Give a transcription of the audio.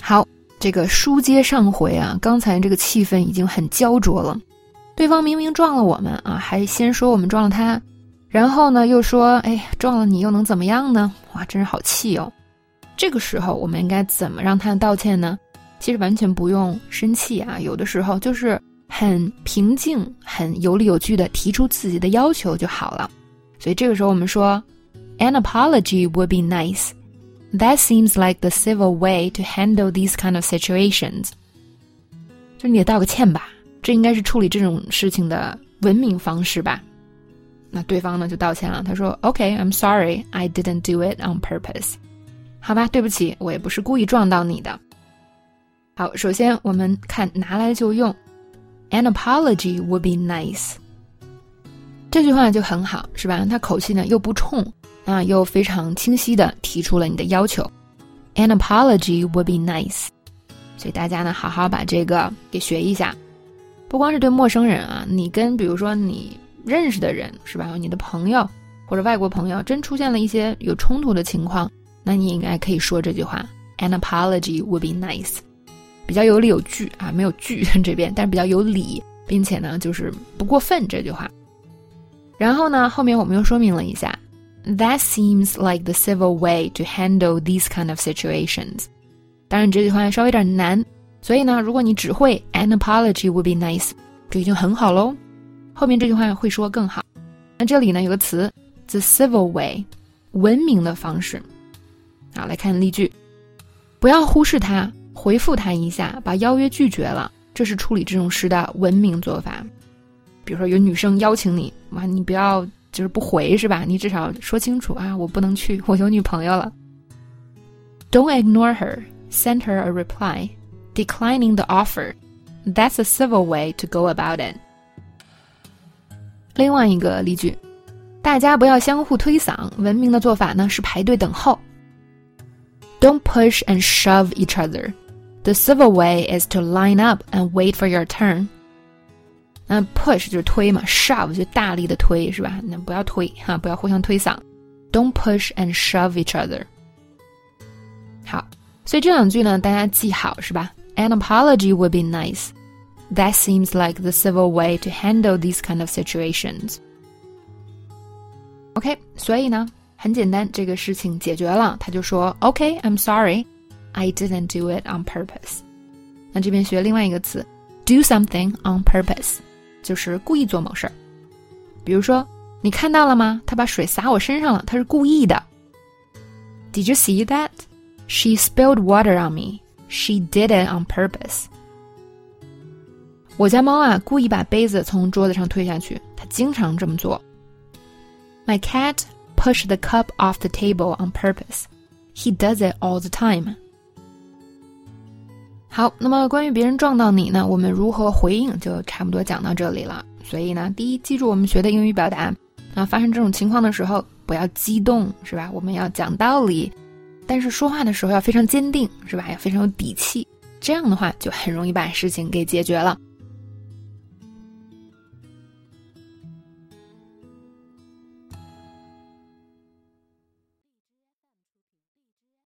好，这个书接上回啊，刚才这个气氛已经很焦灼了。对方明明撞了我们啊，还先说我们撞了他，然后呢又说，哎，撞了你又能怎么样呢？哇，真是好气哦！这个时候我们应该怎么让他道歉呢？其实完全不用生气啊，有的时候就是很平静、很有理有据的提出自己的要求就好了。所以这个时候我们说，An apology would be nice. That seems like the civil way to handle these kind of situations. 就你得道个歉吧。这应该是处理这种事情的文明方式吧？那对方呢就道歉了，他说：“OK，I'm sorry, I didn't do it on purpose。”好吧，对不起，我也不是故意撞到你的。好，首先我们看拿来就用，“An apology would be nice。” 这句话就很好，是吧？他口气呢又不冲啊，又非常清晰的提出了你的要求，“An apology would be nice。”所以大家呢好好把这个给学一下。不光是对陌生人啊，你跟比如说你认识的人是吧？你的朋友或者外国朋友真出现了一些有冲突的情况，那你应该可以说这句话：“An apology would be nice。”比较有理有据啊，没有据这边，但是比较有理，并且呢就是不过分这句话。然后呢，后面我们又说明了一下：“That seems like the civil way to handle these kind of situations。”当然这句话稍微有点难。所以呢，如果你只会 an apology would be nice，这已经很好喽。后面这句话会说更好。那这里呢有个词，the civil way，文明的方式。好，来看例句，不要忽视他，回复他一下，把邀约拒绝了，这是处理这种事的文明做法。比如说有女生邀请你，哇，你不要就是不回是吧？你至少说清楚啊，我不能去，我有女朋友了。Don't ignore her, send her a reply. declining the offer. That's a civil way to go about it. 另外一个例句，大家不要相互推搡，文明的做法呢是排队等候。Don't push and shove each other. The civil way is to line up and wait for your turn. 那 push 就是推嘛，shove 就大力的推是吧？那不要推哈，不要互相推搡。Don't push and shove each other. 好，所以这两句呢，大家记好是吧？an apology would be nice. That seems like the civil way to handle these kind of situations. OK，所以呢，很简单，这个事情解决了，他就说 OK，I'm、okay, sorry, I didn't do it on purpose。那这边学另外一个词，do something on purpose， 就是故意做某事儿。比如说，你看到了吗？他把水洒我身上了，他是故意的。Did you see that? She spilled water on me. She did it on purpose. 我家猫啊，故意把杯子从桌子上推下去。它经常这么做。My cat pushed the cup off the table on purpose. He does it all the time. 好，那么关于别人撞到你呢，我们如何回应就差不多讲到这里了。所以呢，第一，记住我们学的英语表达。那发生这种情况的时候，不要激动，是吧？我们要讲道理。但是说话的时候要非常坚定，是吧？要非常有底气，这样的话就很容易把事情给解决了。